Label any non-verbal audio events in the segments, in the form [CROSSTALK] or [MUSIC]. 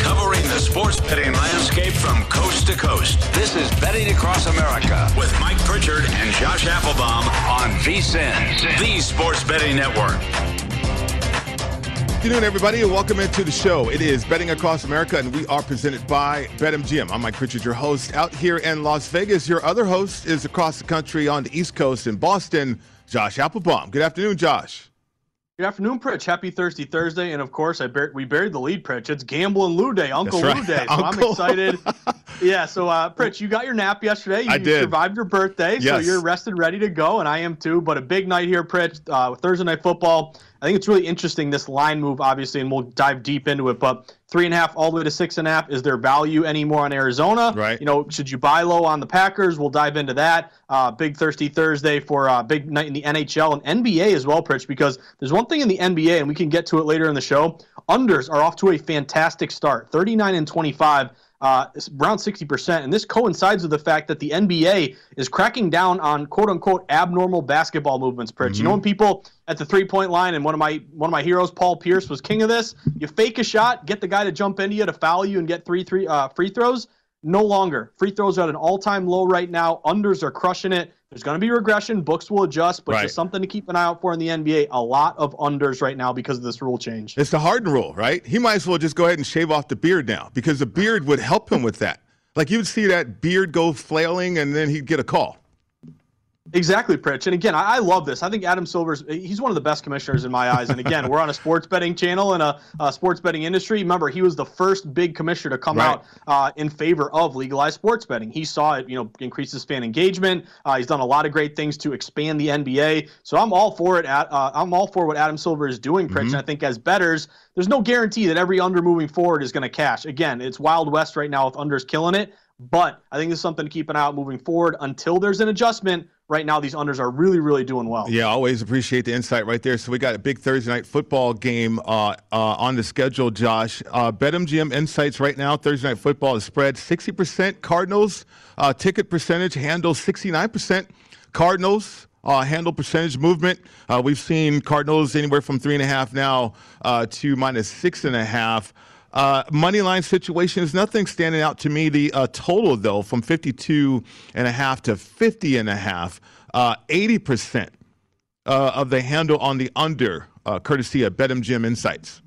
Covering the sports betting landscape from coast to coast. This is Betting Across America with Mike Pritchard and Josh Appelbaum on VSIN, the Sports Betting Network. Good afternoon, everybody, and welcome into the show. It is Betting Across America, and we are presented by BetMGM. I'm Mike Pritchard, your host out here in Las Vegas. Your other host is across the country on the East Coast in Boston, Josh Appelbaum. Good afternoon, Josh. Good afternoon, Pritch. Happy Thirsty Thursday, and of course, I bar- we buried the lead, Pritch. It's Gamble and Lou Day, Uncle right. [LAUGHS] Lou Day. So Uncle. I'm excited. yeah. So, uh, Pritch, you got your nap yesterday. You I did. survived your birthday, so you're rested, ready to go, and I am too. But a big night here, Pritch. Uh, Thursday night football. I think it's really interesting this line move, obviously, and we'll dive deep into it. But three and a half all the way to six and a half. Is there value anymore on Arizona? Right. You know, should you buy low on the Packers? We'll dive into that. Uh, big thirsty Thursday for uh, big night in the NHL and NBA as well, Pritch, because there's one thing in the NBA, and we can get to it later in the show. Unders are off to a fantastic start, 39 and 25. Uh, it's around 60%. And this coincides with the fact that the NBA is cracking down on quote unquote abnormal basketball movements, Pritch. You know, when people at the three point line, and one of my one of my heroes, Paul Pierce, was king of this. You fake a shot, get the guy to jump into you to foul you and get three three uh, free throws. No longer. Free throws are at an all time low right now. Unders are crushing it. There's going to be regression. Books will adjust, but Right. just something to keep an eye out for in the NBA. A lot of unders right now because of this rule change. It's the Harden rule, right? He might as well just go ahead and shave off the beard now because the beard would help him with that. Like you would see that beard go flailing and then he'd get a call. Exactly, Pritch. And again, I, I love this. I think Adam Silver's he's one of the best commissioners in my eyes. And again, we're on a sports betting channel and a, a sports betting industry. Remember, he was the first big commissioner to come Right. out uh, in favor of legalized sports betting. He saw it, you know, increases fan engagement. Uh, he's done a lot of great things to expand the NBA. So I'm all for it. At, uh, I'm all for what Adam Silver is doing, Pritch. And I think as betters, there's no guarantee that every under moving forward is going to cash. Again, it's Wild West right now with unders killing it. But I think this is something to keep an eye out moving forward until there's an adjustment. Right now, these unders are really, really doing well. Yeah, always appreciate the insight right there. So we got a big Thursday night football game uh, uh, on the schedule, Josh. Uh, BetMGM insights right now. Thursday night football is spread 60% Cardinals. Uh, ticket percentage handle 69%. Cardinals. Uh, handle percentage movement. Uh, we've seen Cardinals anywhere from three and a half now uh, to minus six and a half. Uh, money line situation is nothing standing out to me. The uh, total, though, from 52 and a half to 50 and a half, uh, 80% uh, of the handle on the under, uh, courtesy of BetMGM Insights.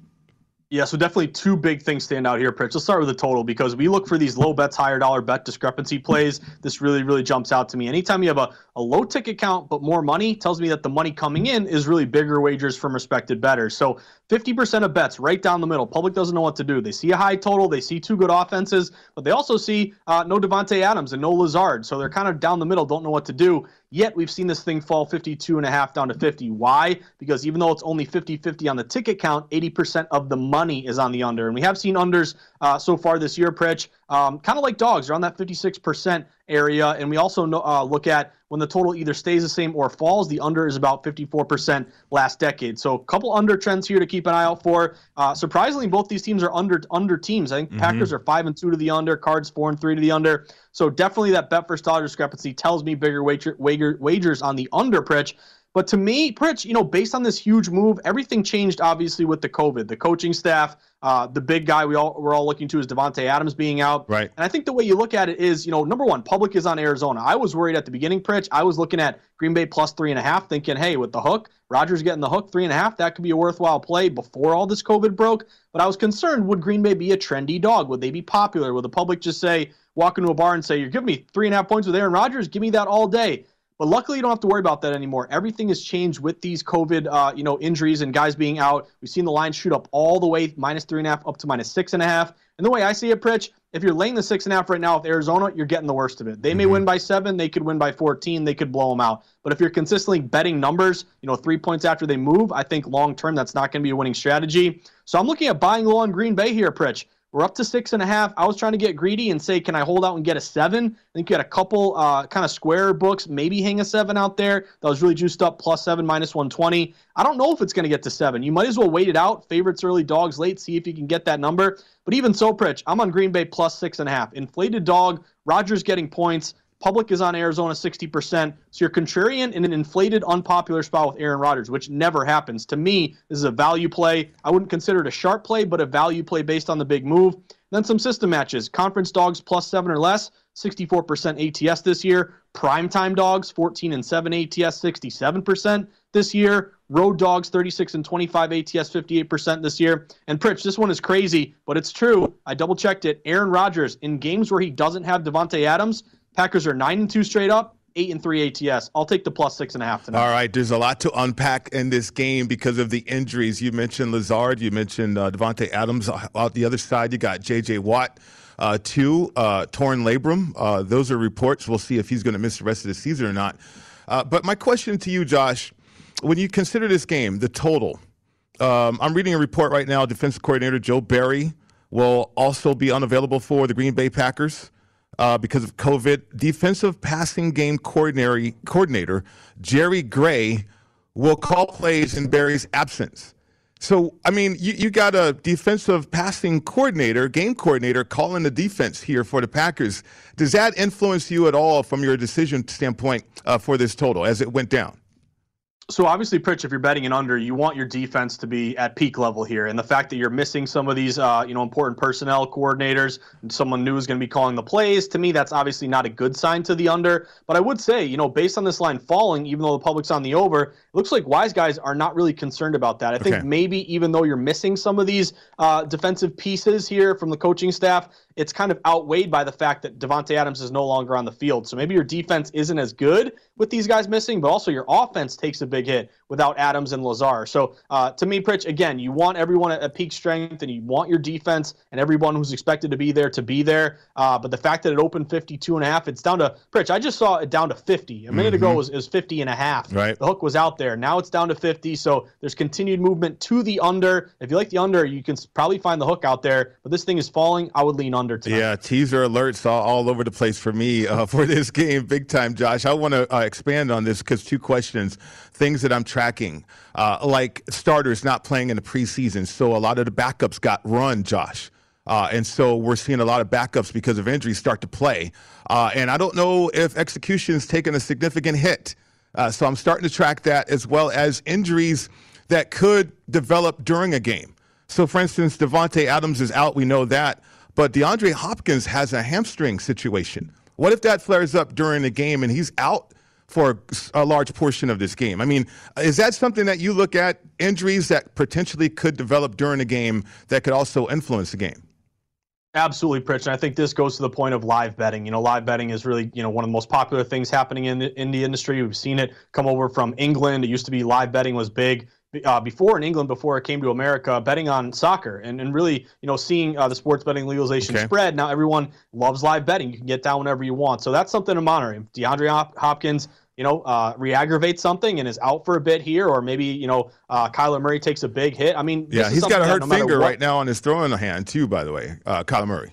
Yeah, so definitely two big things stand out here, Pritch. Let's start with the total because we look for these low bets, higher dollar bet discrepancy plays. This really, really jumps out to me. Anytime you have a, a low ticket count but more money, tells me that the money coming in is really bigger wagers from respected bettors. So 50% of bets right down the middle. Public doesn't know what to do. They see a high total, they see two good offenses, but they also see uh, no Davante Adams and no Lazard. So they're kind of down the middle, don't know what to do. Yet we've seen this thing fall 52 and a half down to 50. Why? Because even though it's only 50-50 on the ticket count, 80% of the money is on the under. And we have seen unders uh, so far this year, Pritch, um, kind of like dogs. They're on that 56% area. And we also know, uh, look at when the total either stays the same or falls, the under is about 54% last decade. So a couple under trends here to keep an eye out for. Uh, surprisingly, both these teams are under under teams. I think mm-hmm. Packers are five and two to the under, Cards four and three to the under. So definitely that bet first dollar discrepancy tells me bigger wager, wager, wagers on the under Pritch. But to me, Pritch, you know, based on this huge move, everything changed obviously with the COVID. The coaching staff, uh, the big guy we all we're all looking to is Davante Adams being out. Right. And I think the way you look at it is, you know, number one, public is on Arizona. I was worried at the beginning, Pritch. I was looking at Green Bay plus three and a half, thinking, hey, with the hook, Rodgers getting the hook three and a half, that could be a worthwhile play before all this COVID broke. But I was concerned, would Green Bay be a trendy dog? Would they be popular? Would the public just say, walk into a bar and say, You're giving me three and a half points with Aaron Rodgers, give me that all day. But luckily, you don't have to worry about that anymore. Everything has changed with these COVID, uh, you know, injuries and guys being out. We've seen the line shoot up all the way minus three and a half up to minus six and a half. And the way I see it, Pritch, if you're laying the six and a half right now with Arizona, you're getting the worst of it. They may mm-hmm. win by seven, they could win by 14, they could blow them out. But if you're consistently betting numbers, you know, three points after they move, I think long term that's not going to be a winning strategy. So I'm looking at buying low on Green Bay here, Pritch. We're up to six and a half. I was trying to get greedy and say, can I hold out and get a seven? I think you had a couple uh, kind of square books, maybe hang a seven out there. That was really juiced up, plus seven, minus 120. I don't know if it's going to get to seven. You might as well wait it out. Favorites early, dogs late, see if you can get that number. But even so, Pritch, I'm on Green Bay plus six and a half. Inflated dog, Rodgers getting points. Public is on Arizona 60%. So you're contrarian in an inflated, unpopular spot with Aaron Rodgers, which never happens. To me, this is a value play. I wouldn't consider it a sharp play, but a value play based on the big move. Then some system matches. Conference dogs plus seven or less, 64% ATS this year. Primetime dogs, 14 and 7 ATS, 67% this year. Road dogs, 36 and 25 ATS, 58% this year. And Pritch, this one is crazy, but it's true. I double checked it. Aaron Rodgers, in games where he doesn't have Davante Adams, Packers are nine and two straight up, eight and three ATS. I'll take the plus six and a half tonight. All right, there's a lot to unpack in this game because of the injuries. You mentioned Lazard, you mentioned uh, Davante Adams. Uh, out the other side, you got J.J. Watt. Uh, two, uh, torn labrum. Uh, those are reports. We'll see if he's going to miss the rest of the season or not. Uh, but my question to you, Josh, when you consider this game, the total, um, I'm reading a report right now. Defensive coordinator Joe Barry will also be unavailable for the Green Bay Packers uh, because of COVID. Defensive passing game coordinator, coordinator Jerry Gray will call plays in Barry's absence. So, I mean, you, you got a defensive passing coordinator, game coordinator, calling the defense here for the Packers. Does that influence you at all from your decision standpoint uh, for this total as it went down? So obviously, Pritch, if you're betting an under, you want your defense to be at peak level here, and the fact that you're missing some of these, uh, you know, important personnel coordinators, and someone new is going to be calling the plays. To me, that's obviously not a good sign to the under. But I would say, you know, based on this line falling, even though the public's on the over, it looks like wise guys are not really concerned about that. I think okay. maybe even though you're missing some of these uh, defensive pieces here from the coaching staff, it's kind of outweighed by the fact that Davante Adams is no longer on the field. So maybe your defense isn't as good with these guys missing, but also your offense takes a big hit without Adams and Lazard. So uh, to me, Pritch, again, you want everyone at, peak strength, and you want your defense and everyone who's expected to be there to be there. Uh, but the fact that it opened 52 and a half, it's down to Pritch. I just saw it down to 50. A minute mm-hmm. ago it was, it was 50 and a half. Right. The hook was out there. Now it's down to 50. So there's continued movement to the under. If you like the under, you can probably find the hook out there. But this thing is falling. I would lean under tonight. Yeah, teaser alerts all, all over the place for me uh, [LAUGHS] for this game, big time, Josh. I want to uh, expand on this because two questions, things that I'm tracking, uh, like starters not playing in the preseason. So a lot of the backups got run, Josh. Uh, and so we're seeing a lot of backups because of injuries start to play. Uh, and I don't know if execution's taken a significant hit. Uh, so I'm starting to track that as well as injuries that could develop during a game. So, for instance, Davante Adams is out. We know that. But DeAndre Hopkins has a hamstring situation. What if that flares up during the game and he's out for a large portion of this game. I mean, is that something that you look at injuries that potentially could develop during a game that could also influence the game? Absolutely, Pritch. And I think this goes to the point of live betting. You know, live betting is really, you know, one of the most popular things happening in the, in the industry. We've seen it come over from England. It used to be live betting was big uh, before in England, before it came to America, betting on soccer and, and really, you know, seeing uh, the sports betting legalization okay. spread. Now everyone loves live betting. You can get down whenever you want. So that's something to monitor. DeAndre Hopkins you know, uh, re-aggravate something and is out for a bit here, or maybe you know, uh, Kyler Murray takes a big hit. I mean, yeah, he's got a hurt no finger what, right now on his throwing hand too. By the way, uh, Kyler Murray.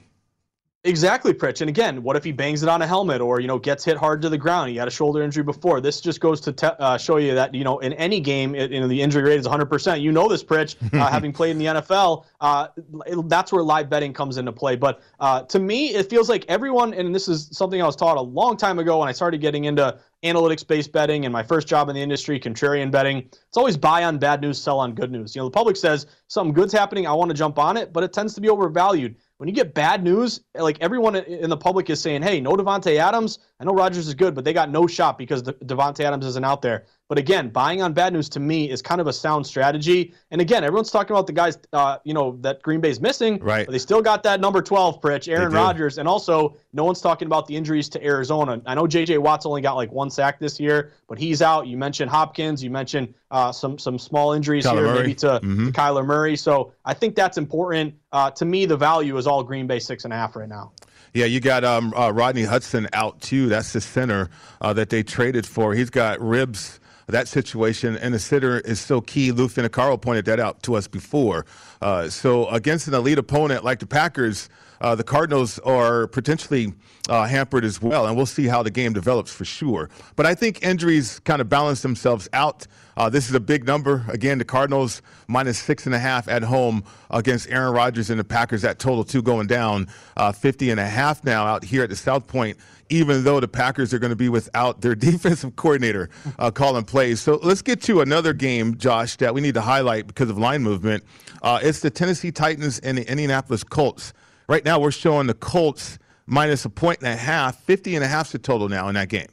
Exactly, Pritch. And again, what if he bangs it on a helmet or you know gets hit hard to the ground? He had a shoulder injury before. This just goes to te- uh, show you that you know in any game, it, you know the injury rate is 100%. You know this, Pritch, uh, [LAUGHS] having played in the NFL. Uh, it, that's where live betting comes into play. But uh, to me, it feels like everyone, and this is something I was taught a long time ago when I started getting into analytics-based betting and my first job in the industry, contrarian betting. It's always buy on bad news, sell on good news. You know, the public says something good's happening, I want to jump on it, but it tends to be overvalued when you get bad news, like everyone in the public is saying, hey, no Davante Adams. I know Rodgers is good, but they got no shot because Davante Adams isn't out there. But again, buying on bad news to me is kind of a sound strategy. And again, everyone's talking about the guys, uh, you know, that Green Bay's missing. Right. But they still got that number 12, Pritch, Aaron Rodgers. And also, no one's talking about the injuries to Arizona. I know J.J. Watt's only got like one sack this year, but he's out. You mentioned Hopkins. You mentioned uh, some some small injuries Kyler here, Murray. maybe to, mm-hmm. to, Kyler Murray. So I think that's important. Uh, to me, the value is all Green Bay six and a half right now. Yeah, you got um, uh, Rodney Hudson out too. That's the center uh, that they traded for. He's got ribs that situation, and the sitter is so key. Lou Finocchiaro pointed that out to us before. Uh, so against an elite opponent like the Packers, uh, the Cardinals are potentially uh, hampered as well, and we'll see how the game develops for sure. But I think injuries kind of balance themselves out. Uh, this is a big number. Again, the Cardinals minus six and a half at home against Aaron Rodgers and the Packers. That total two going down, uh, 50 and a half now out here at the South Point. Even though the Packers are going to be without their [LAUGHS] defensive coordinator uh, calling plays. So let's get to another game, Josh, that we need to highlight because of line movement. Uh, it's the Tennessee Titans and the Indianapolis Colts. Right now, we're showing the Colts minus a point and a half, 50 and a half to total now in that game.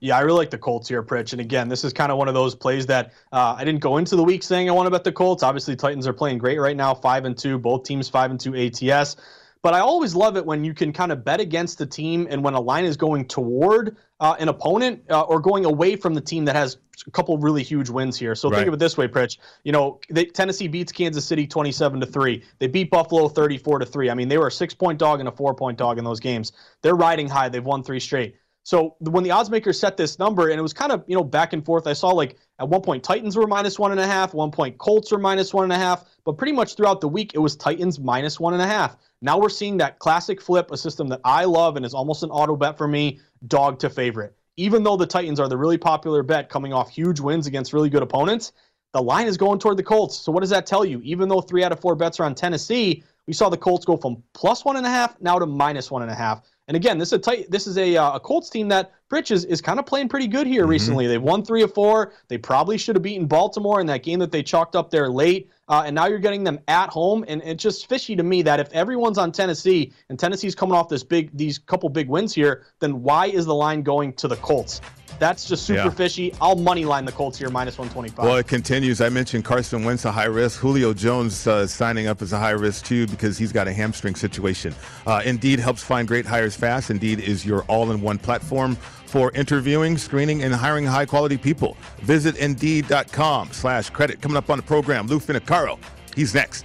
Yeah, I really like the Colts here, Pritch. And again, this is kind of one of those plays that uh, I didn't go into the week saying I want to bet the Colts. Obviously, Titans are playing great right now, five and two, both teams five and two ATS. But I always love it when you can kind of bet against the team and when a line is going toward uh, an opponent uh, or going away from the team that has a couple really huge wins here. So right. think of it this way, Pritch. You know, they, Tennessee beats Kansas City 27 to 3. They beat Buffalo 34 to 3. I mean, they were a 6-point dog and a 4-point dog in those games. They're riding high. They've won 3 straight. So when the odds makers set this number, and it was kind of you know back and forth. I saw like at one point Titans were minus one and a half, one point Colts were minus one and a half, but pretty much throughout the week it was Titans minus one and a half. Now we're seeing that classic flip, a system that I love and is almost an auto bet for me, dog to favorite. Even though the Titans are the really popular bet coming off huge wins against really good opponents, the line is going toward the Colts. So what does that tell you? Even though three out of four bets are on Tennessee, we saw the Colts go from plus one and a half now to minus one and a half. And again, this is a tight, this is a, uh, a Colts team that Pritch is, is kind of playing pretty good here mm-hmm. recently. They've won three of four. They probably should have beaten Baltimore in that game that they chalked up there late. Uh, and now you're getting them at home, and it's just fishy to me that if everyone's on Tennessee and Tennessee's coming off this big, these couple big wins here, then why is the line going to the Colts? That's just super yeah. fishy. I'll money line the Colts here minus 125. Well, it continues. I mentioned Carson Wentz a high risk. Julio Jones uh, signing up as a high risk too because he's got a hamstring situation. Uh, Indeed helps find great hires fast. Indeed is your all-in-one platform for interviewing, screening, and hiring high quality people. Visit Indeed.com slash credit. Coming up on the program, Lou Finocchiaro. He's next.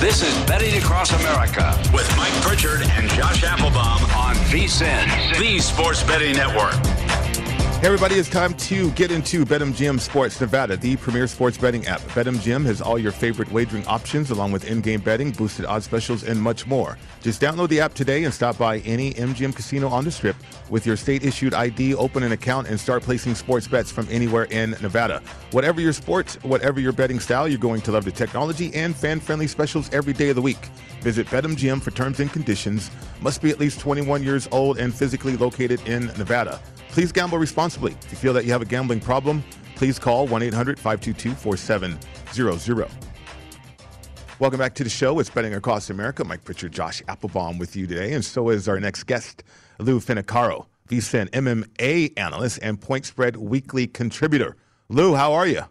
This is Betting Across America with Mike Pritchard and Josh Appelbaum on VSIN, the Sports Betting Network. Hey everybody, it's time to get into BetMGM Sports Nevada, the premier sports betting app. BetMGM has all your favorite wagering options, along with in-game betting, boosted odds specials, and much more. Just download the app today and stop by any MGM casino on the Strip with your state-issued ID, open an account, and start placing sports bets from anywhere in Nevada. Whatever your sports, whatever your betting style, you're going to love the technology and fan-friendly specials every day of the week. Visit BetMGM for terms and conditions. Must be at least 21 years old and physically located in Nevada. Please gamble responsibly. If you feel that you have a gambling problem, please call 1 800 522 4700. Welcome back to the show. It's Betting Across America. Mike Pritchard, Josh Appelbaum with you today, and so is our next guest, Lou Finocchiaro, VSIN MMA analyst and Point Spread Weekly contributor. Lou, how are you?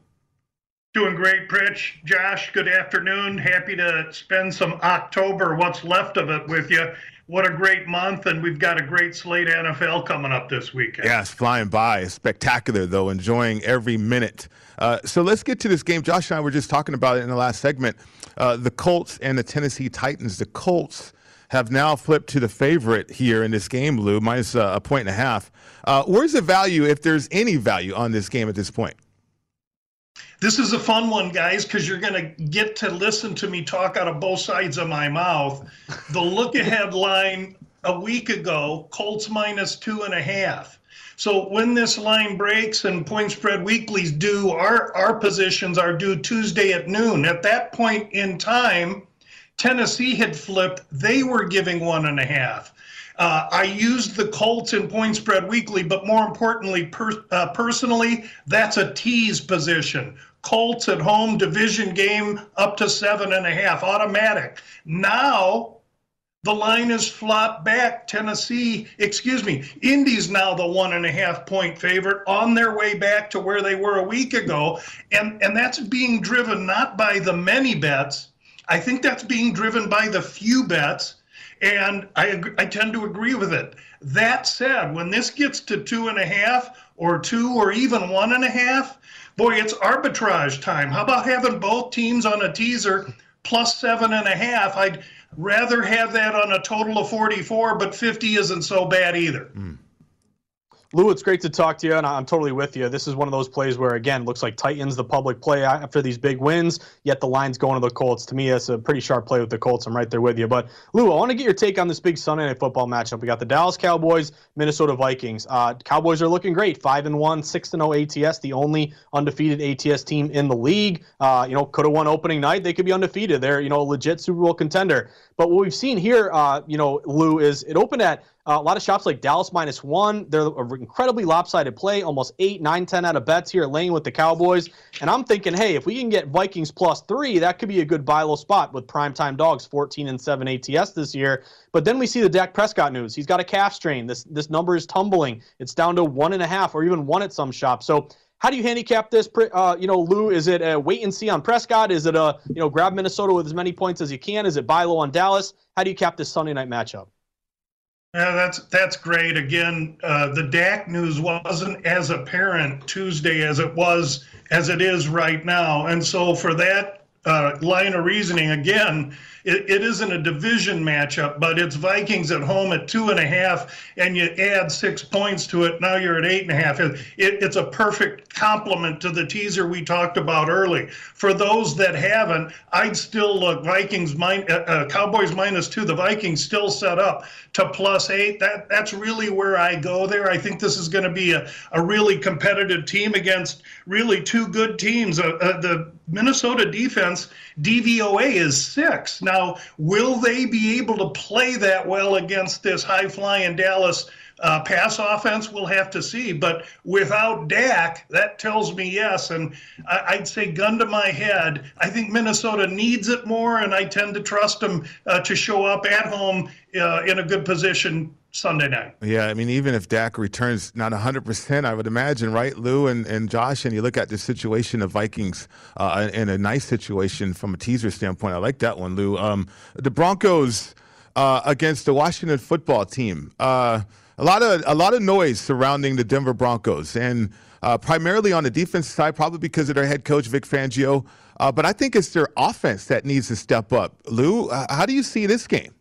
Doing great, Pritch. Josh, good afternoon. Happy to spend some October, what's left of it, with you what a great month, and we've got a great slate NFL coming up this weekend. Yeah, it's flying by. Spectacular, though, enjoying every minute. Uh, so let's get to this game. Josh and I were just talking about it in the last segment. Uh, the Colts and the Tennessee Titans. The Colts have now flipped to the favorite here in this game, Lou, minus uh, a point and a half. Uh, where's the value, if there's any value, on this game at this point? This is a fun one, guys, because you're going to get to listen to me talk out of both sides of my mouth. The look ahead line a week ago, Colts minus two and a half. So when this line breaks and point spread weeklies due, our, our positions are due Tuesday at noon. At that point in time, Tennessee had flipped. They were giving one and a half. Uh, I used the Colts in point spread weekly, but more importantly, per, uh, personally, that's a tease position. Colts at home, division game up to seven and a half, automatic. Now The line is flopped back. Tennessee, excuse me, Indy's now the one and a half point favorite on their way back to where they were a week ago. And, and that's being driven not by the many bets. I think that's being driven by the few bets. And I, I tend to agree with it. That said, when this gets to two and a half or two or even one and a half, boy, it's arbitrage time. How about having both teams on a teaser plus seven and a half? I'd rather have that on a total of 44, but 50 isn't so bad either. Mm. Lou, it's great to talk to you, and I'm totally with you. This is one of those plays where, again, looks like Titans the public play after these big wins, yet the line's going to the Colts. To me, that's a pretty sharp play with the Colts. I'm right there with you. But, Lou, I want to get your take on this big Sunday night football matchup. We got the Dallas Cowboys, Minnesota Vikings. Uh, Cowboys are looking great 5 and 1, 6 0 ATS, the only undefeated ATS team in the league. Uh, you know, could have won opening night. They could be undefeated. They're, you know, a legit Super Bowl contender. But what we've seen here, uh, you know, Lou, is it opened at uh, a lot of shops like Dallas minus one. They're an incredibly lopsided play, almost eight, nine, ten out of bets here laying with the Cowboys. And I'm thinking, hey, if we can get Vikings plus three, that could be a good buy low spot with primetime dogs, 14 and 7 ATS this year. But then we see the Dak Prescott news. He's got a calf strain. This this number is tumbling. It's down to one and a half or even one at some shops. So how do you handicap this? Uh, you know, Lou, is it a wait and see on Prescott? Is it a you know grab Minnesota with as many points as you can? Is it buy low on Dallas? How do you cap this Sunday night matchup? Yeah, that's that's great. Again, uh, the Dak news wasn't as apparent Tuesday as it was as it is right now, and so for that uh, line of reasoning, again, it, it isn't a division matchup, but it's Vikings at home at two and a half, and you add six points to it. Now you're at eight and a half. It, it, it's a perfect complement to the teaser we talked about early. For those that haven't, I'd still look Vikings min, uh, uh, Cowboys minus two. The Vikings still set up to plus eight. That that's really where I go there. I think this is going to be a, a really competitive team against really two good teams. Uh, uh the Minnesota defense DVOA is six. Now, will they be able to play that well against this high flying Dallas uh, pass offense? We'll have to see. But without Dak, that tells me yes. And I- would say, gun to my head, I think Minnesota needs it more, and I tend to trust them uh, to show up at home uh, in a good position Sunday night. Yeah, I mean, even if Dak returns not 100%, I would imagine, right, Lou and, and Josh, and you look at the situation of Vikings uh, in a nice situation from a teaser standpoint. I like that one, Lou. Um, the Broncos uh, against the Washington football team. Uh, a lot of a lot of noise surrounding the Denver Broncos, and uh, primarily on the defense side, probably because of their head coach Vic Fangio. Uh, but I think it's their offense that needs to step up. Lou, uh, how do you see this game?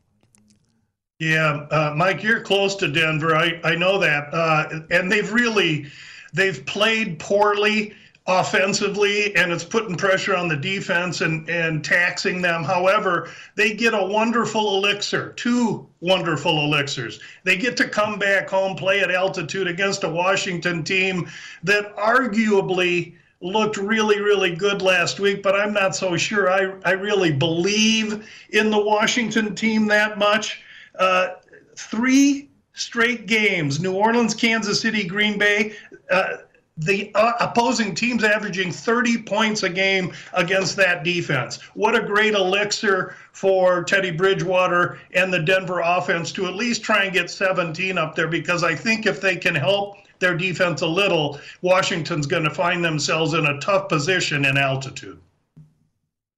Yeah, uh, Mike, you're close to Denver. I, I know that. Uh, and they've really they've played poorly offensively and it's putting pressure on the defense and, and taxing them. However, they get a wonderful elixir, two wonderful elixirs. They get to come back home, play at altitude against a Washington team that arguably looked really, really good last week, but I'm not so sure I, I really believe in the Washington team that much. Uh, three straight games New Orleans, Kansas City, Green Bay. Uh, the uh, opposing team's averaging 30 points a game against that defense. What a great elixir for Teddy Bridgewater and the Denver offense to at least try and get 17 up there because I think if they can help their defense a little, Washington's going to find themselves in a tough position in altitude.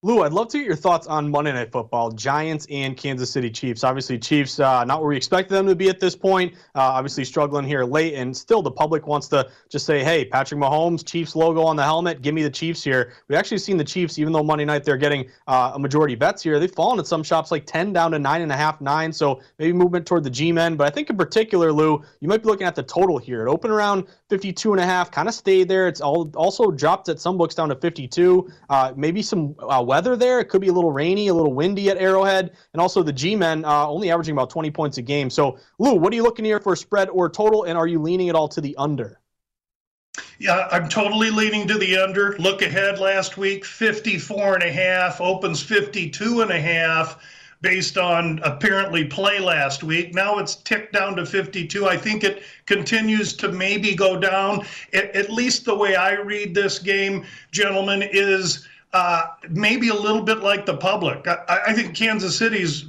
Lou, I'd love to get your thoughts on Monday Night Football, Giants and Kansas City Chiefs. Obviously, Chiefs uh, not where we expected them to be at this point. Uh, obviously, struggling here late, and still the public wants to just say, "Hey, Patrick Mahomes, Chiefs logo on the helmet. Give me the Chiefs here." We've actually seen the Chiefs, even though Monday night they're getting uh, a majority bets here, they've fallen at some shops like ten down to nine and a half, nine. So maybe movement toward the G-men. But I think in particular, Lou, you might be looking at the total here. It opened around 52 and a half, kind of stayed there. It's all also dropped at some books down to 52. Uh, maybe some uh, weather there. It could be a little rainy, a little windy at Arrowhead, and also the G-men uh, only averaging about 20 points a game. So, Lou, what are you looking here for spread or total, and are you leaning at all to the under? Yeah, I'm totally leaning to the under. Look ahead last week, 54 and a half, opens 52 and a half based on apparently play last week. Now it's ticked down to 52. I think it continues to maybe go down. At, at least the way I read this game, gentlemen, is uh, maybe a little bit like the public. I, I think Kansas City's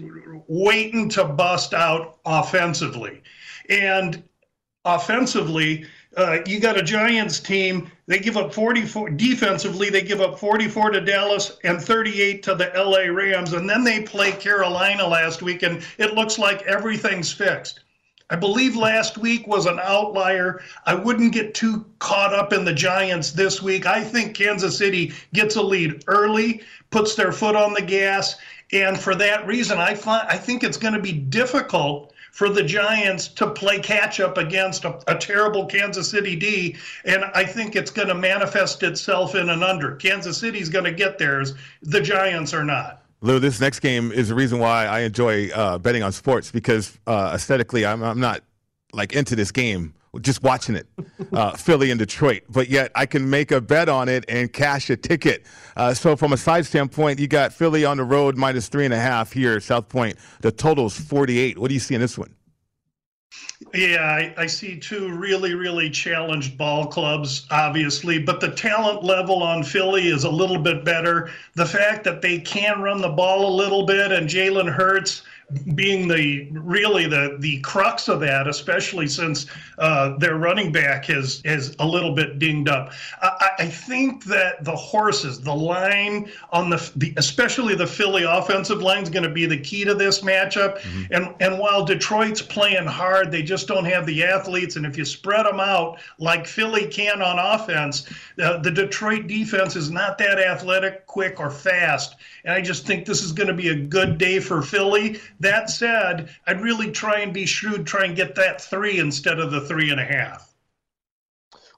waiting to bust out offensively. And offensively, uh, you got a Giants team. They give up 44 defensively. They give up 44 to Dallas and 38 to the LA Rams, and then they play Carolina last week, and it looks like everything's fixed. I believe last week was an outlier. I wouldn't get too caught up in the Giants this week. I think Kansas City gets a lead early, puts their foot on the gas, and for that reason, I find I think it's going to be difficult for the Giants to play catch up against a, a, terrible Kansas City D. And I think it's going to manifest itself in an under. Kansas City's going to get theirs. The Giants are not. Lou, this next game is the reason why I enjoy uh, betting on sports because uh, aesthetically, I'm, I'm not like into this game just watching it, uh, [LAUGHS] Philly and Detroit. But yet I can make a bet on it and cash a ticket. Uh, so from a side standpoint, you got Philly on the road minus three and a half here, South Point. The total's 48. What do you see in this one? Yeah, I, I, see two really, really challenged ball clubs, obviously, but the talent level on Philly is a little bit better. The fact that they can run the ball a little bit and Jalen Hurts being the really the the crux of that, especially since uh, their running back is is a little bit dinged up. I, I, think that the horses, the line on the, the especially the Philly offensive line is going to be the key to this matchup. Mm-hmm. And and while Detroit's playing hard, they just don't have the athletes. And if you spread them out like Philly can on offense, uh, the Detroit defense is not that athletic, quick, or fast. And I just think this is going to be a good day for Philly. That said, I'd really try and be shrewd, try and get that three instead of the three and a half.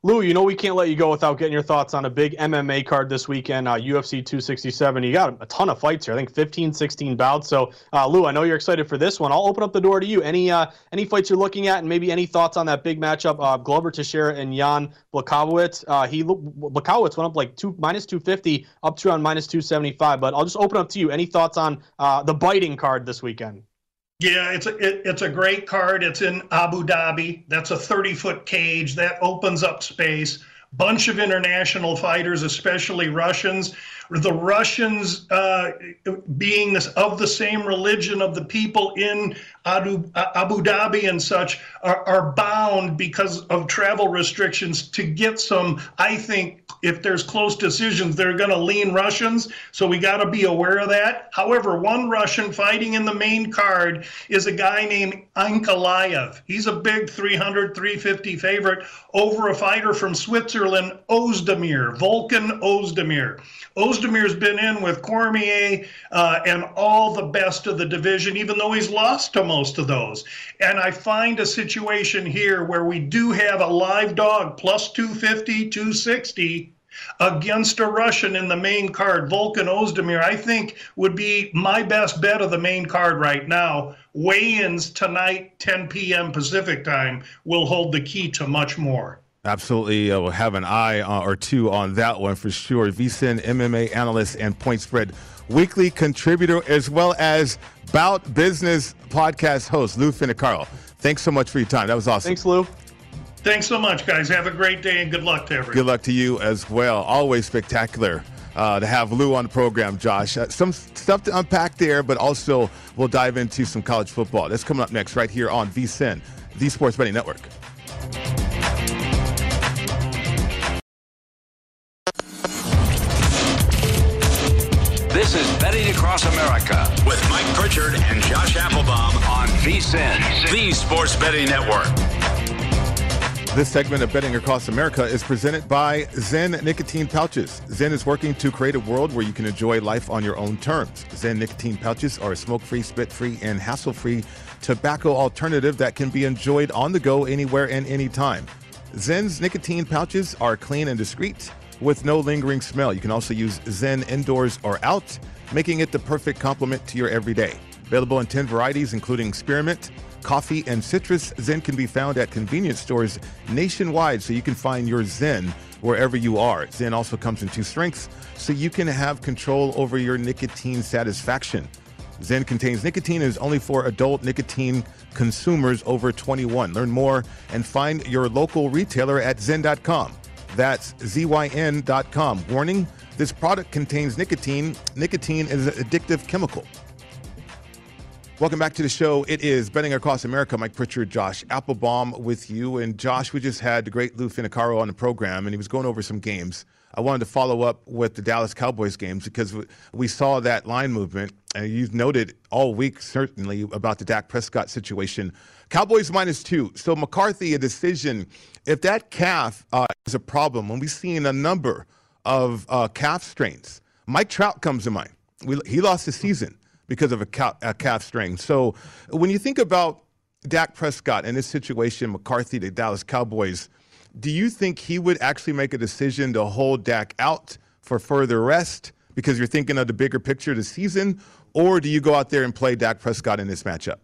Lou, you know we can't let you go without getting your thoughts on a big MMA card this weekend, uh, UFC 267. You got a, ton of fights here. I think 15, 16 bouts. So, uh, Lou, I know you're excited for this one. I'll open up the door to you. Any uh, any fights you're looking at, and maybe any thoughts on that big matchup, uh, Glover Teixeira and Jan Blachowicz. Uh, he Blachowicz went up like two minus 250, up to around minus 275. But I'll just open up to you. Any thoughts on uh, the biting card this weekend? Yeah, it's a it, it's a great card. It's in Abu Dhabi. That's a 30 foot cage that opens up space. Bunch of international fighters, especially Russians. The Russians, uh, being of the same religion of the people in Abu, Abu Dhabi and such, are, are bound because of travel restrictions to get some, I think, if there's close decisions, they're going to lean Russians. So we got to be aware of that. However, one Russian fighting in the main card is a guy named Ankalaev. He's a big 300, 350 favorite over a fighter from Switzerland, Ozdemir, Volkan Ozdemir. Ozdemir's been in with Cormier uh, and all the best of the division, even though he's lost to most of those. And I find a situation here where we do have a live dog plus 250, 260 against a Russian in the main card, Volkan Ozdemir, I think would be my best bet of the main card right now. Weigh-ins tonight, 10 p.m. Pacific time, will hold the key to much more. Absolutely, uh, we'll have an eye uh, or two on that one for sure. VSIN MMA analyst and point spread weekly contributor, as well as Bout Business podcast host Lou Finocchiaro. Thanks so much for your time. That was awesome. Thanks, Lou. Thanks so much, guys. Have a great day and good luck to everyone. Good luck to you as well. Always spectacular uh, to have Lou on the program, Josh. Uh, some stuff to unpack there, but also we'll dive into some college football. That's coming up next right here on VSIN, the Sports Betting Network. Across America with Mike Pritchard and Josh Appelbaum on VSIN, the Sports Betting Network. This segment of Betting Across America is presented by ZYN Nicotine Pouches. ZYN is working to create a world where you can enjoy life on your own terms. ZYN Nicotine Pouches are a smoke free, spit free, and hassle free tobacco alternative that can be enjoyed on the go anywhere and anytime. ZYN's nicotine pouches are clean and discreet with no lingering smell. You can also use ZYN indoors or out, making it the perfect complement to your everyday. Available in 10 varieties, including spearmint, coffee, and citrus. ZYN can be found at convenience stores nationwide, so you can find your Zen wherever you are. ZYN also comes in two strengths, so you can have control over your nicotine satisfaction. ZYN contains nicotine and is only for adult nicotine consumers over 21. Learn more and find your local retailer at ZYN.com. That's ZYN.com. Warning this product contains nicotine. Nicotine is an addictive chemical. Welcome back to the show. It is Betting Across America. Mike Pritchard, Josh Appelbaum with you. And Josh, we just had the great Lou Finocchiaro on the program, and he was going over some games. I wanted to follow up with the Dallas Cowboys games because we saw that line movement, and you've noted all week, certainly, about the Dak Prescott situation. Cowboys minus two. So, McCarthy, a decision. If that calf uh, is a problem, and we've seen a number of uh, calf strains, Mike Trout comes to mind. We, he lost the season because of a, calf, a calf strain. So when you think about Dak Prescott in this situation, McCarthy, the Dallas Cowboys, do you think he would actually make a decision to hold Dak out for further rest because you're thinking of the bigger picture of the season? Or do you go out there and play Dak Prescott in this matchup?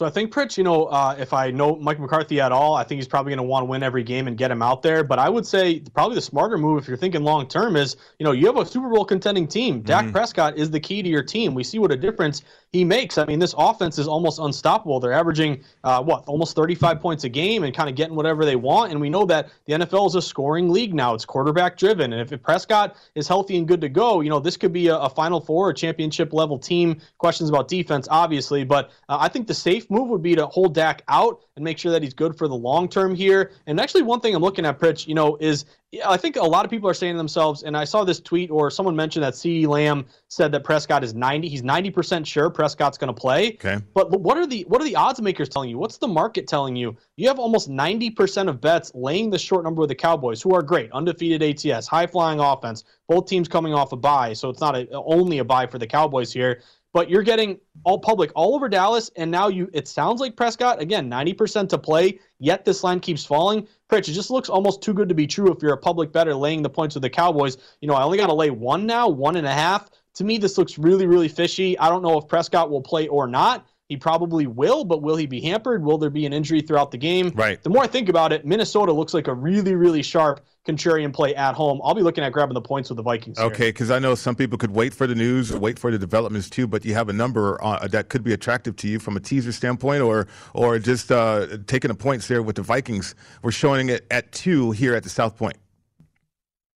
So I think Pritch, you know, uh, if I know Mike McCarthy at all, I think he's probably going to want to win every game and get him out there. But I would say probably the smarter move, if you're thinking long term, is you know you have a Super Bowl contending team. Mm-hmm. Dak Prescott is the key to your team. We see what a difference he makes. I mean, this offense is almost unstoppable. They're averaging uh, what almost 35 points a game and kind of getting whatever they want. And we know that the NFL is a scoring league now. It's quarterback driven. And if, if Prescott is healthy and good to go, you know this could be a, a Final Four, a championship level team. Questions about defense, obviously, but uh, I think the safe move would be to hold Dak out and make sure that he's good for the long term here. And actually, one thing I'm looking at, Pritch, you know, is I think a lot of people are saying to themselves, and I saw this tweet or someone mentioned that CeeDee Lamb said that Prescott is 90. He's 90% sure Prescott's going to play. Okay. But what are the what are the odds makers telling you? What's the market telling you? You have almost 90% of bets laying the short number with the Cowboys, who are great, undefeated ATS, high flying offense. Both teams coming off a bye, so it's not a, only a bye for the Cowboys here but you're getting all public all over Dallas, and now you it sounds like Prescott again 90% to play. Yet this line keeps falling. Pritch, it just looks almost too good to be true if you're a public bettor laying the points with the Cowboys. You know, I only got to lay one now, one and a half. To me, this looks really, really fishy. I don't know if Prescott will play or not. He probably will, but will he be hampered? Will there be an injury throughout the game? Right. The more I think about it, Minnesota looks like a really, really sharp contrarian play at home. I'll be looking at grabbing the points with the Vikings. Okay, because I know some people could wait for the news, wait for the developments too, but you have a number uh, that could be attractive to you from a teaser standpoint, or or just uh, taking the points there with the Vikings. We're showing it at two here at the South Point.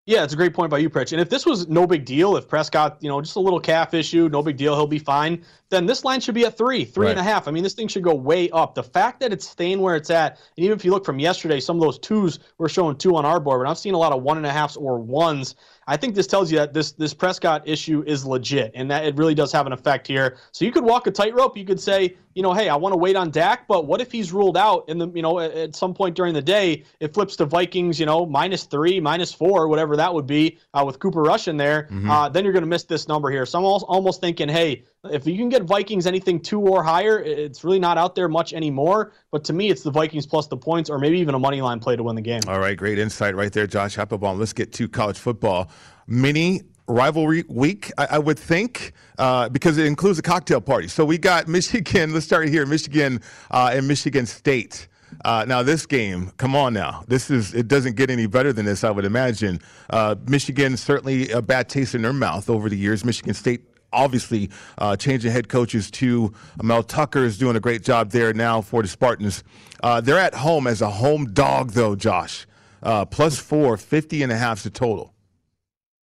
Yeah, it's a great point by you, Pritch. And if this was no big deal, if Prescott, you know, just a little calf issue, no big deal, he'll be fine, then this line should be at three, three right. and a half. I mean, this thing should go way up. The fact that it's staying where it's at, and even if you look from yesterday, some of those twos were showing two on our board, but I've seen a lot of one and a halfs or ones. I think this tells you that this this Prescott issue is legit and that it really does have an effect here. So you could walk a tightrope. You could say, you know, hey, I want to wait on Dak, but what if he's ruled out in the, you know, at, some point during the day, it flips to Vikings, you know, minus three, minus four, whatever that would be uh, with Cooper Rush in there. Mm-hmm. Uh, then you're going to miss this number here. So I'm almost thinking, hey, if you can get Vikings anything two or higher, it's really not out there much anymore. But to me, it's the Vikings plus the points, or maybe even a money line play to win the game. All right, great insight right there, Josh Appelbaum. Let's get to college football. Mini rivalry week, I, I would think, uh, because it includes a cocktail party. So we got [LAUGHS] Michigan. Let's start here, Michigan uh, and Michigan State. Uh, now this game, come on now, this is it doesn't get any better than this, I would imagine. Uh, Michigan certainly a bad taste in their mouth over the years. Michigan State obviously uh, changing head coaches to Mel Tucker is doing a great job there now for the Spartans. Uh, they're at home as a home dog, though, Josh. Uh, plus four, 50 and a half the total.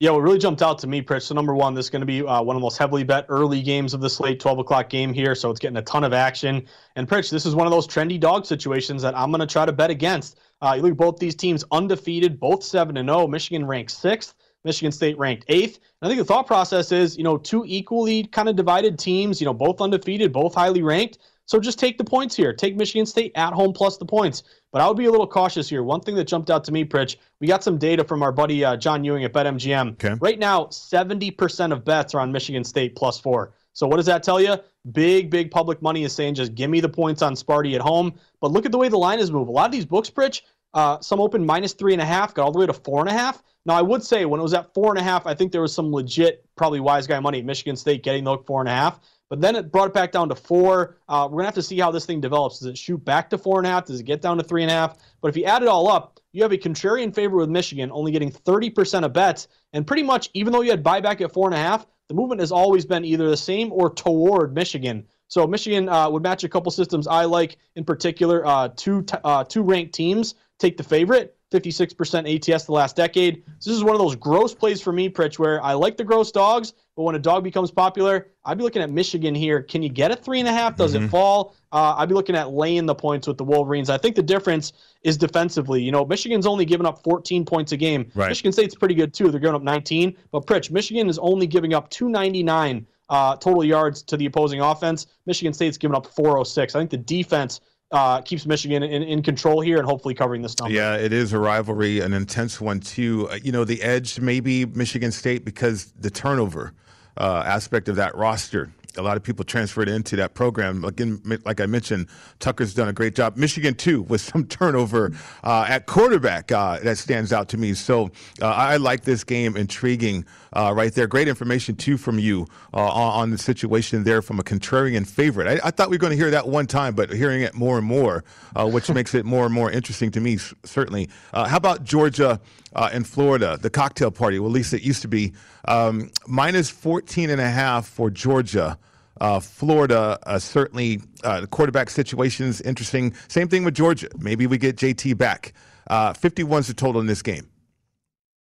Yeah, what really jumped out to me, Pritch. So number one, this is going to be uh, one of the most heavily bet early games of the slate, 12 o'clock game here. So it's getting a ton of action. And Pritch, this is one of those trendy dog situations that I'm going to try to bet against. Uh, you look at both these teams undefeated, both seven and zero. Michigan ranked sixth. Michigan State ranked eighth. And I think the thought process is, you know, two equally kind of divided teams, you know, both undefeated, both highly ranked. So just take the points here. Take Michigan State at home plus the points. But I would be a little cautious here. One thing that jumped out to me, Pritch, we got some data from our buddy uh, John Ewing at BetMGM. Okay. Right now, 70% of bets are on Michigan State plus four. So what does that tell you? Big, big public money is saying just give me the points on Sparty at home. But look at the way the line has moved. A lot of these books, Pritch, uh, some open minus three and a half, got all the way to four and a half. Now, I would say when it was at four and a half, I think there was some legit, probably wise guy money Michigan State getting the four and a half. But then it brought it back down to four. Uh, we're gonna have to see how this thing develops. Does it shoot back to four and a half? Does it get down to three and a half? But if you add it all up, you have a contrarian favor with Michigan, only getting 30% of bets, and pretty much even though you had buyback at four and a half, the movement has always been either the same or toward Michigan. So Michigan uh, would match a couple systems I like in particular. Uh, two t- uh, two ranked teams take the favorite. 56% ATS the last decade. So this is one of those gross plays for me, Pritch, where I like the gross dogs, But when a dog becomes popular, I'd be looking at Michigan here. Can you get a three and a half? Does Mhm. it fall? Uh, I'd be looking at laying the points with the Wolverines. I think the difference is defensively. You know, Michigan's only given up 14 points a game. Right. Michigan State's pretty good too. They're giving up 19. But Pritch, Michigan is only giving up 299 uh, total yards to the opposing offense. Michigan State's giving up 406. I think the defense uh, keeps Michigan in, in control here and hopefully covering this number. Yeah, it is a rivalry, an intense one too. Uh, you know, the edge maybe Michigan State because the turnover uh, aspect of that roster. A lot of people transferred into that program. Again, like I mentioned, Tucker's done a great job. Michigan too, with some [LAUGHS] turnover uh, at quarterback uh, that stands out to me. So uh, I like this game, intriguing uh, right there. Great information too from you uh, on, the situation there from a contrarian favorite. I, I thought we were going to hear that one time, but hearing it more and more, uh, which [LAUGHS] makes it more and more interesting to me, certainly. Uh, how about Georgia uh, and Florida, the cocktail party? Well, at least it used to be um, minus 14 and a half for Georgia. Uh, Florida, uh, certainly uh, the quarterback situation's interesting. Same thing with Georgia. Maybe we get JT back. Uh, 51's the total in this game.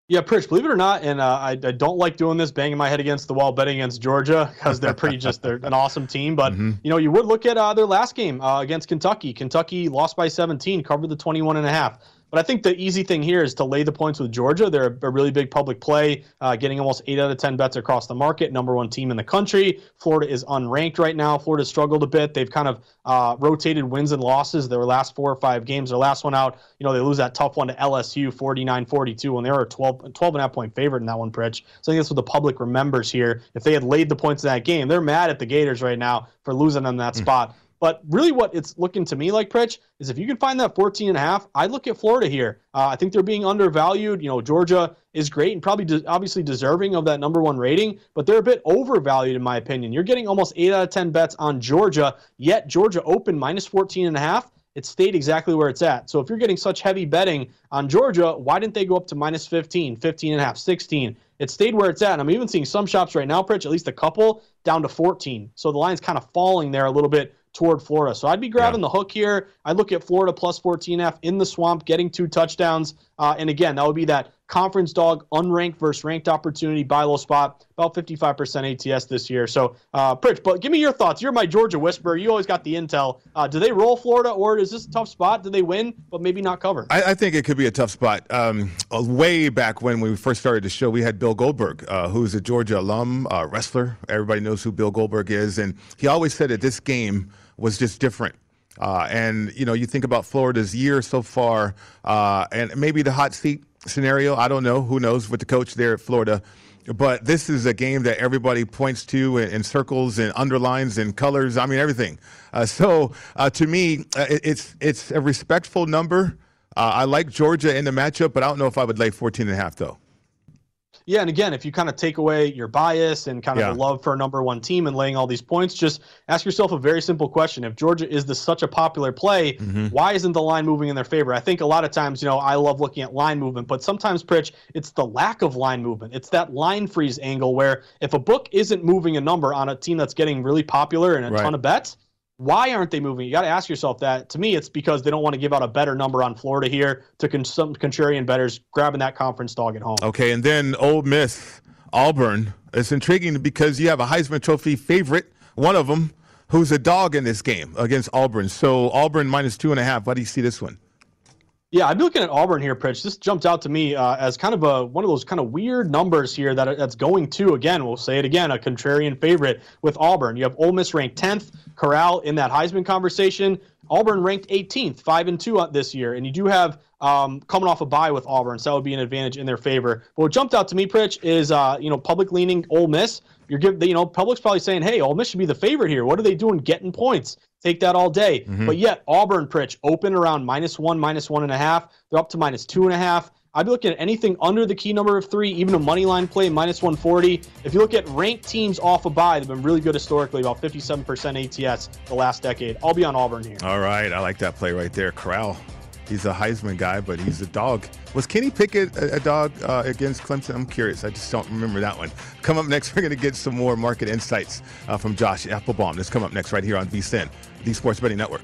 Yeah, Pritch, believe it or not, and uh, I, I don't like doing this, banging my head against the wall, betting against Georgia because they're pretty just they're an awesome team. But Mm-hmm. you know, you would look at uh, their last game uh, against Kentucky. Kentucky lost by 17, covered the 21 and a half. But I think the easy thing here is to lay the points with Georgia. They're a, a really big public play, uh, getting almost eight out of 10 bets across the market, number one team in the country. Florida is unranked right now. Florida struggled a bit. They've kind of uh, rotated wins and losses. Their last four or five games, their last one out, you know, they lose that tough one to LSU 49 42 when they were a 12, 12 and a half point favorite in that one, Pritch. So I think that's what the public remembers here. If they had laid the points in that game, they're mad at the Gators right now for losing them that spot. But really, what it's looking to me like, Pritch, is if you can find that 14 and a half, I'd look at Florida here. Uh, I think they're being undervalued. You know, Georgia is great and probably de- obviously deserving of that number one rating, but they're a bit overvalued in my opinion. You're getting almost eight out of 10 bets on Georgia, yet Georgia opened minus 14 and a half. It stayed exactly where it's at. So if you're getting such heavy betting on Georgia, why didn't they go up to minus 15, 15 and a half, 16? It stayed where it's at. And I'm even seeing some shops right now, Pritch, at least a couple, down to 14. So the line's kind of falling there a little bit toward Florida. So I'd be grabbing the hook here. I look at Florida plus 14F in the swamp, getting two touchdowns. Uh, and again, that would be that conference dog, unranked versus ranked opportunity, buy low spot, about 55% ATS this year. So, uh, Pritch, but give me your thoughts. You're my Georgia whisperer. You always got the intel. Uh, do they roll Florida or is this a tough spot? Do they win, but maybe not cover? I, I think it could be a tough spot. Um, uh, way back when we first started the show, we had Bill Goldberg, uh, who's a Georgia alum, uh, wrestler. Everybody knows who Bill Goldberg is. And he always said that this game was just different. Uh, and, you know, you think about Florida's year so far, uh, and maybe the hot seat scenario. I don't know. Who knows with the coach there at Florida. But this is a game that everybody points to in, in circles and underlines and colors. I mean, everything. Uh, so uh, to me, uh, it, it's it's a respectful number. Uh, I like Georgia in the matchup, but I don't know if I would lay 14 and a half though. Yeah, and again, if you kind of take away your bias and kind of Yeah. the love for a number one team and laying all these points, just ask yourself a very simple question. If Georgia is this such a popular play, Mm-hmm. why isn't the line moving in their favor? I think a lot of times, you know, I love looking at line movement, but sometimes, Pritch, it's the lack of line movement. It's that line freeze angle where if a book isn't moving a number on a team that's getting really popular and a Right. ton of bets, why aren't they moving? You got to ask yourself that. To me, it's because they don't want to give out a better number on Florida here to con- some contrarian bettors grabbing that conference dog at home. Okay, and then Ole Miss, Auburn. It's intriguing because you have a Heisman Trophy favorite, one of them, who's a dog in this game against Auburn. So Auburn minus two and a half. How do you see this one? Yeah, I'd be looking at Auburn here, Pritch. This jumped out to me uh, as kind of a one of those kind of weird numbers here that that's going to again. We'll say it again, a contrarian favorite with Auburn. You have Ole Miss ranked 10th, Corral in that Heisman conversation. Auburn ranked 18th, five and two this year, and you do have um, coming off a bye with Auburn, so that would be an advantage in their favor. But what jumped out to me, Pritch, is uh, you know public leaning Ole Miss. You're giving, you know, public's probably saying, "Hey, Ole Miss should be the favorite here. What are they doing, getting points? Take that all day." Mm-hmm. But yet Auburn, Pritch, open around minus one, minus one and a half. They're up to minus two and a half. I'd be looking at anything under the key number of three, even a money line play minus 140. If you look at ranked teams off a bye, they've been really good historically, about 57% ATS the last decade. I'll be on Auburn here. All right, I like that play right there. Corral, he's a Heisman guy, but he's a dog. Was Kenny Pickett a, a dog uh, against Clemson? I'm curious. I just don't remember that one. Come up next, [LAUGHS] we're going to get some more market insights uh, from Josh Appelbaum. This come up next right here on VSIN, the Sports Betting Network.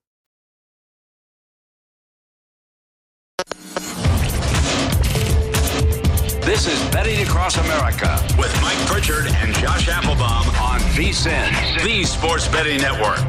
This is Betting Across America with Mike Pritchard and Josh Appelbaum on VSIN, the Sports Betting Network.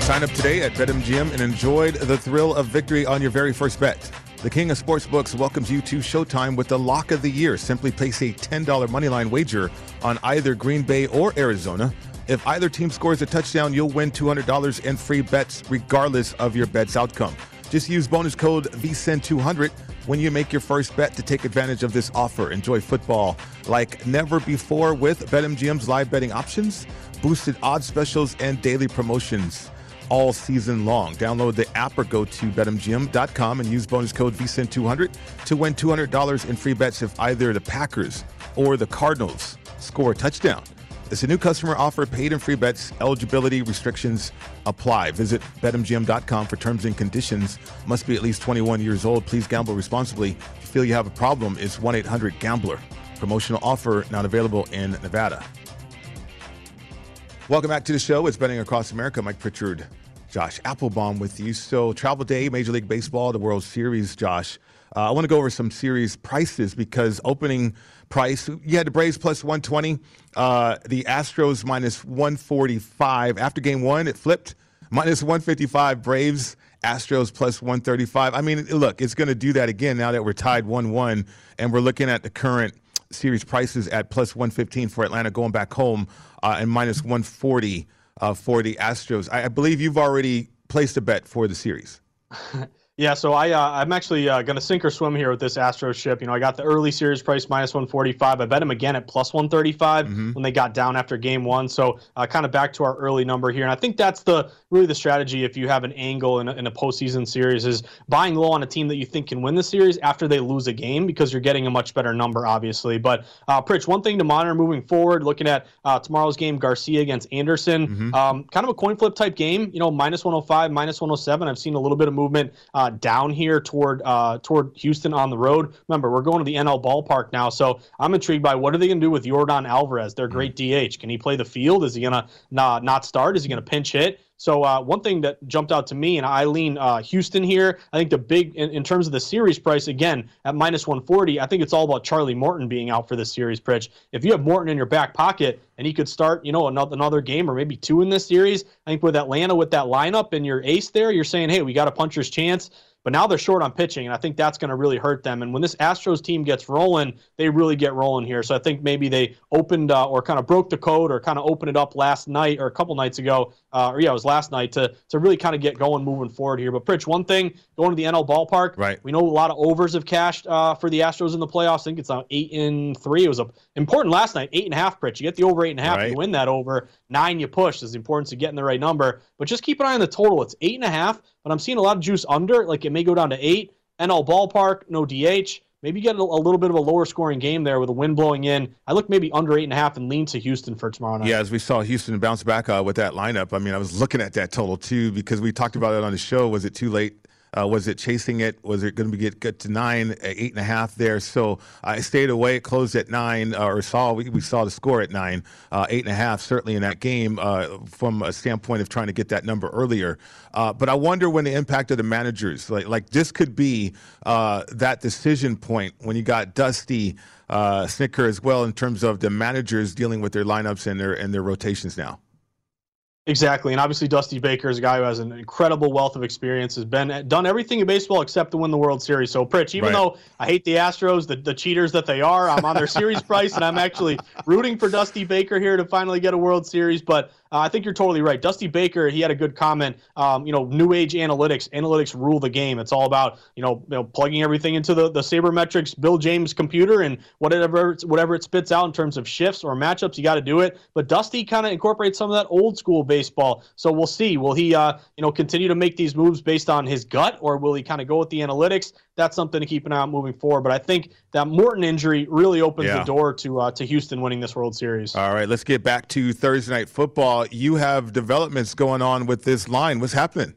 Sign up today at BetMGM and enjoy the thrill of victory on your very first bet. The King of Sportsbooks welcomes you to Showtime with the lock of the year. Simply place a $10 moneyline wager on either Green Bay or Arizona. If either team scores a touchdown, you'll win $200 in free bets regardless of your bet's outcome. Just use bonus code VSIN200 when you make your first bet to take advantage of this offer. Enjoy football like never before with BetMGM's live betting options, boosted odds specials, and daily promotions all season long. Download the app or go to betmgm.com and use bonus code VSIN200 to win $200 in free bets if either the Packers or the Cardinals score a touchdown. It's a new customer offer, paid and free bets. Eligibility restrictions apply. Visit betmgm.com for terms and conditions. Must be at least 21 years old. Please gamble responsibly. If you feel you have a problem, it's 1 800 Gambler. Promotional offer not available in Nevada. Welcome back to the show. It's Betting Across America. Mike Pritchard, Josh Appelbaum with you. So, Travel Day, Major League Baseball, the World Series, Josh. Uh, I want to go over some series prices because opening price, you had the Braves plus 120, uh, the Astros minus 145. After game one, it flipped. minus 155. Braves, Astros plus 135. I mean, look, it's going to do that again now that we're tied 1 1, and we're looking at the current series prices at plus 115 for Atlanta going back home uh, and minus 140 uh, for the Astros. I, I believe you've already placed a bet for the series. [LAUGHS] Yeah, so I uh, I'm actually uh, going to sink or swim here with this Astros ship. You know, I got the early series price minus 145. I bet him again at plus 135 mm-hmm. when they got down after game one. So uh, kind of back to our early number here, and I think that's the really the strategy if you have an angle in a, in a postseason series is buying low on a team that you think can win the series after they lose a game because you're getting a much better number, obviously. But uh, Pritch, one thing to monitor moving forward, looking at uh, tomorrow's game, Garcia against Anderson, mm-hmm. um, kind of a coin flip type game. You know, minus 105, minus 107. I've seen a little bit of movement uh, down here toward uh, toward Houston on the road. Remember, we're going to the NL ballpark now, so I'm intrigued by what are they going to do with Yordan Alvarez, their great DH. Can he play the field? Is he going to not, not start? Is he going to pinch hit? So uh, one thing that jumped out to me, and I lean uh, Houston here. I think the big in, in, terms of the series price again at minus 140. I think it's all about Charlie Morton being out for this series. Pritch. If you have Morton in your back pocket and he could start, you know, another another game or maybe two in this series, I think with Atlanta with that lineup and your ace there, you're saying, hey, we got a puncher's chance. But now they're short on pitching, and I think that's going to really hurt them. And when this Astros team gets rolling, they really get rolling here. So I think maybe they opened uh, or kind of broke the code or kind of opened it up last night or a couple nights ago, uh, or yeah, it was last night to to really kind of get going moving forward here. But Pritch, one thing going to the NL ballpark, right? We know a lot of overs have cashed uh, for the Astros in the playoffs. I think it's on eight in three. It was a, important last night, eight and a half. Pritch, you get the over eight and a half, right. you win that over nine. You push. Is the importance of getting the right number. But just keep an eye on the total. It's eight and a half but I'm seeing a lot of juice under. Like it may go down to eight. NL ballpark, no DH. Maybe get a, a, little bit of a lower scoring game there with the wind blowing in. I look maybe under eight and a half and lean to Houston for tomorrow night. Yeah, as we saw Houston bounce back uh, with that lineup. I mean, I was looking at that total too because we talked about it on the show. Was it too late uh, was it chasing it? Was it going to get, to nine, eight and a half there? So I stayed away. It closed at nine, uh, or saw we, we saw the score at nine, uh, eight and a half. Certainly in that game, uh, from a standpoint of trying to get that number earlier. Uh, but I wonder when the impact of the managers, like like this, could be uh, that decision point when you got Dusty. Snitker as well in terms of the managers dealing with their lineups and their and their rotations now. Exactly, and obviously Dusty Baker is a guy who has an incredible wealth of experience, has been done everything in baseball except to win the World Series. So, Pritch, even right. though I hate the Astros, the, the cheaters that they are, I'm on their series price, and I'm actually rooting for Dusty Baker here to finally get a World Series. But uh, I think you're totally right. Dusty Baker, he had a good comment. Um, you know, new age analytics, analytics rule the game. It's all about you know, you know plugging everything into the the sabermetrics Bill James computer and whatever whatever it spits out in terms of shifts or matchups. You got to do it. But Dusty kind of incorporates some of that old school baseball. So we'll see. Will he uh, you know continue to make these moves based on his gut, or will he kind of go with the analytics? That's something to keep an eye on moving forward. But I think that Morton injury really opens yeah. the door to uh, to Houston winning this World Series. All right, let's get back to Thursday night football. You have developments going on with this line. What's happening?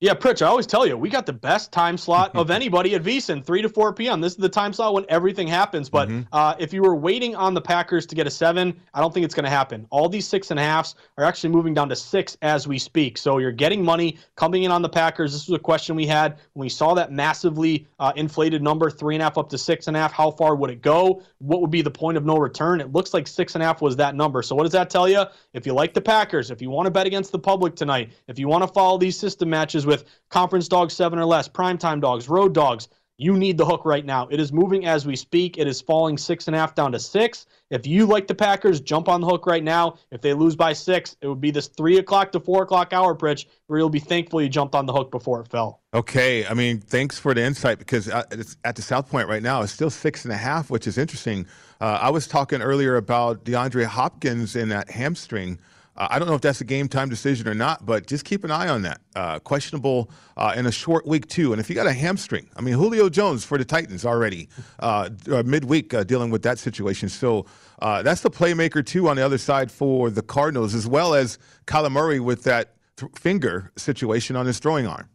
Yeah, Pritch, I always tell you, we got the best time slot of [LAUGHS] anybody at VSiN, 3 to 4 p.m. This is the time slot when everything happens. But mm-hmm. uh, if you were waiting on the Packers to get a seven, I don't think it's going to happen. All these six and a halfs are actually moving down to six as we speak. So you're getting money coming in on the Packers. This was a question we had when we saw that massively uh, inflated number, three and a half up to six and a half. How far would it go? What would be the point of no return? It looks like six and a half was that number. So what does that tell you? If you like the Packers, if you want to bet against the public tonight, if you want to follow these system matches with conference dogs seven or less, primetime dogs, road dogs. You need the hook right now. It is moving as we speak. It is falling six and a half down to six. If you like the Packers, jump on the hook right now. If they lose by six, it would be this three o'clock to four o'clock hour, Pritch, where you'll be thankful you jumped on the hook before it fell. Okay. I mean, thanks for the insight because uh, it's at the South Point right now. It's still six and a half, which is interesting. Uh, I was talking earlier about DeAndre Hopkins and that hamstring. Uh, I don't know if that's a game time decision or not, but just keep an eye on that. Uh, questionable uh, in a short week, too. And if you got a hamstring, I mean, Julio Jones for the Titans already uh, uh, midweek dealing with that situation. So that's the playmaker, too, on the other side for the Cardinals, as well as Kyler Murray with that th- finger situation on his throwing arm.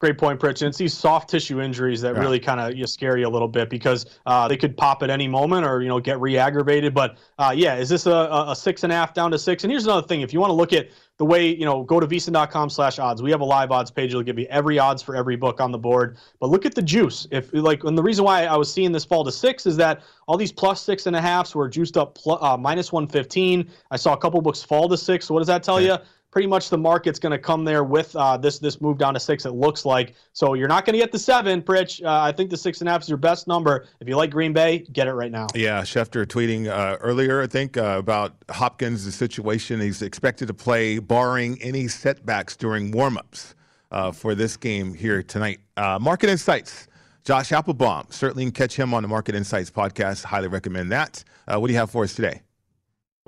Great point, Pritch. And it's these soft tissue injuries that yeah. really kind of you know, scare you a little bit because uh, they could pop at any moment or you know get re-aggravated. But uh, yeah, is this a, a six and a half down to six? And here's another thing: if you want to look at the way you know, go to vsin.com slash odds. We have a live odds page. It'll give you every odds for every book on the board. But look at the juice. If like, and the reason why I was seeing this fall to six is that all these plus six and a halfs were juiced up plus, uh, minus 115. I saw a couple books fall to six. So what does that tell okay. you? Pretty much the market's going to come there with uh, this this move down to six. It looks like so you're not going to get the seven, Pritch. Uh, I think the six and a half is your best number. If you like Green Bay, get it right now. Yeah, Schefter tweeting uh, earlier, I think, uh, about Hopkins' situation. He's expected to play, barring any setbacks during warmups uh, for this game here tonight. Uh, market insights. Josh Appelbaum. Certainly catch him on the Market Insights podcast. Highly recommend that. what do you have for us today?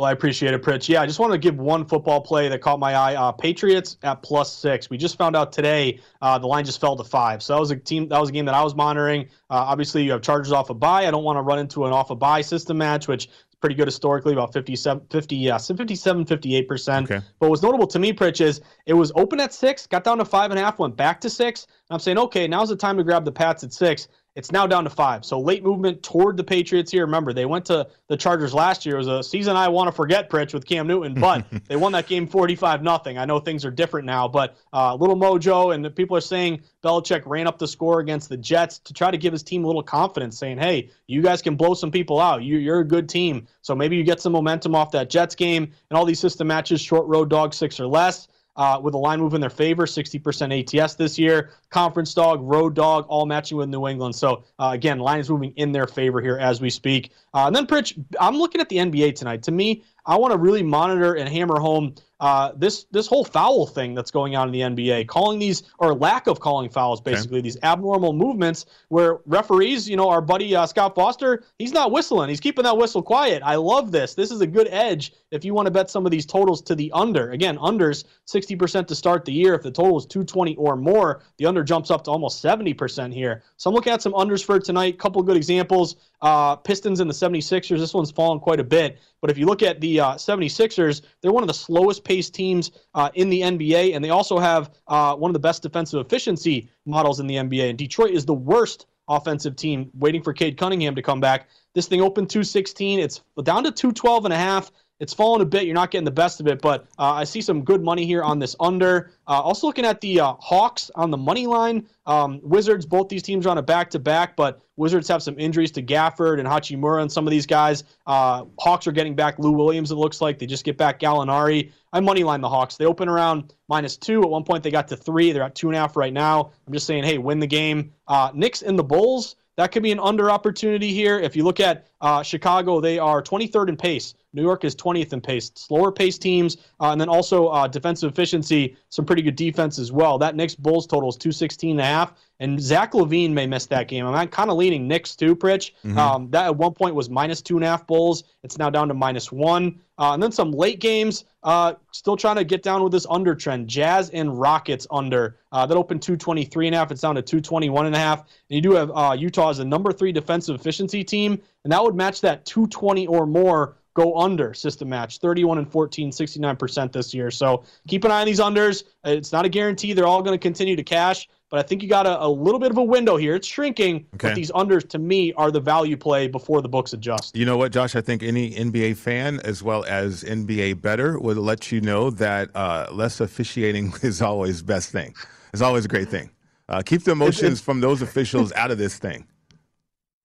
Well, I appreciate it, Pritch. Yeah, I just wanted to give one football play that caught my eye. Uh, Patriots at plus six. We just found out today uh, the line just fell to five. So that was a team. That was a game that I was monitoring. Uh, obviously, you have Chargers off a bye. I don't want to run into an off a bye system match, which is pretty good historically, about 57, 50, yeah, 57, 58 percent. Okay. But what's notable to me, Pritch, is it was open at six, got down to five and a half, went back to six. I'm saying, okay, now's the time to grab the Pats at six. It's now down to five. So late movement toward the Patriots here. Remember, they went to the Chargers last year. It was a season I want to forget, Pritch, with Cam Newton, but [LAUGHS] they won that game 45 nothing. I know things are different now, but uh, little mojo, and people are saying Belichick ran up the score against the Jets to try to give his team a little confidence, saying, hey, you guys can blow some people out. You, you're a good team. So maybe you get some momentum off that Jets game and all these system matches, short road dog, six or less uh, with a line move in their favor, 60% ATS this year. Conference dog, road dog, all matching with New England. So uh, again, line is moving in their favor here as we speak. Uh, and then, Pritch, I'm looking at the NBA tonight. To me, I want to really monitor and hammer home uh, this this whole foul thing that's going on in the NBA, calling these or lack of calling fouls, basically okay. these abnormal movements where referees, you know, our buddy uh, Scott Foster, he's not whistling, he's keeping that whistle quiet. I love this. This is a good edge if you want to bet some of these totals to the under. Again, unders 60% to start the year. If the total is 220 or more, the under jumps up to almost 70% here. So I'm looking at some unders for tonight. Couple good examples. Uh, Pistons and the 76ers. This one's fallen quite a bit. But if you look at the uh, 76ers, they're one of the slowest paced teams uh, in the NBA, and they also have uh, one of the best defensive efficiency models in the NBA. And Detroit is the worst offensive team, waiting for Cade Cunningham to come back. This thing opened 216. It's down to 212 and a half. It's fallen a bit. You're not getting the best of it, but uh, I see some good money here on this under. Uh, also looking at the uh, Hawks on the money line. Um, Wizards, both these teams are on a back to back, but Wizards have some injuries to Gafford and Hachimura and some of these guys. Uh, Hawks are getting back Lou Williams, it looks like. They just get back Gallinari. I money line the Hawks. They open around minus two. At one point, they got to three. They're at two and a half right now. I'm just saying, hey, win the game. Uh, Knicks and the Bulls. That could be an under opportunity here. If you look at uh, Chicago, they are 23rd in pace. New York is 20th in pace. Slower pace teams, uh, and then also uh, defensive efficiency, some pretty good defense as well. That Knicks Bulls total is 216 and a half, and Zach LaVine may miss that game. I'm kind of leaning Knicks too, Pritch. Mm-hmm. Um, that at one point was minus two and a half Bulls. It's now down to minus one. Uh, and then some late games, uh, still trying to get down with this under trend. Jazz and Rockets under. Uh, that opened 223 and a half. It's down to 221 and a half. And you do have uh, Utah as a number three defensive efficiency team, and that would match that 220 or more go under system match. 31 and 14 69% this year. So keep an eye on these unders. It's not a guarantee they're all going to continue to cash but i think you got a, a, little bit of a window here. It's shrinking okay. but these unders to me are the value play before the books adjust. You know what josh? I think any nba fan as well as nba bettor would let you know that uh, less officiating [LAUGHS] is always best thing. It's always a great thing. Uh, keep the emotions from those officials out of this thing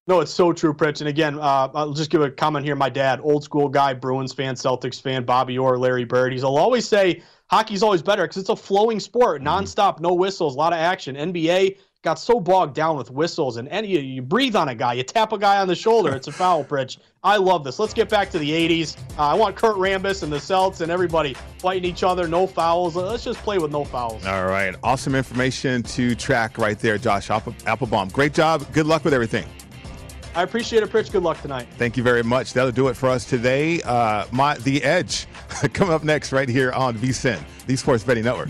no, it's so true, Pritch. And again, uh, I'll just give a comment here. My dad, old school guy, Bruins fan, Celtics fan, Bobby Orr, Larry Bird. He's will always say hockey's always better because it's a flowing sport, mm-hmm. nonstop, no whistles, a lot of action. NBA got so bogged down with whistles, and any, you breathe on a guy, you tap a guy on the shoulder, it's a [LAUGHS] foul, Pritch. I love this. Let's get back to the 80s. Uh, I want Kurt Rambis and the Celts and everybody fighting each other, no fouls. Let's just play with no fouls. All right. Awesome information to track right there, Josh Appelbaum. Great job. Good luck with everything. I appreciate it, Pritch. Good luck tonight. Thank you very much. That'll do it for us today. Uh, my The Edge [LAUGHS] coming up next right here on VSIN, the Sports Betting Network.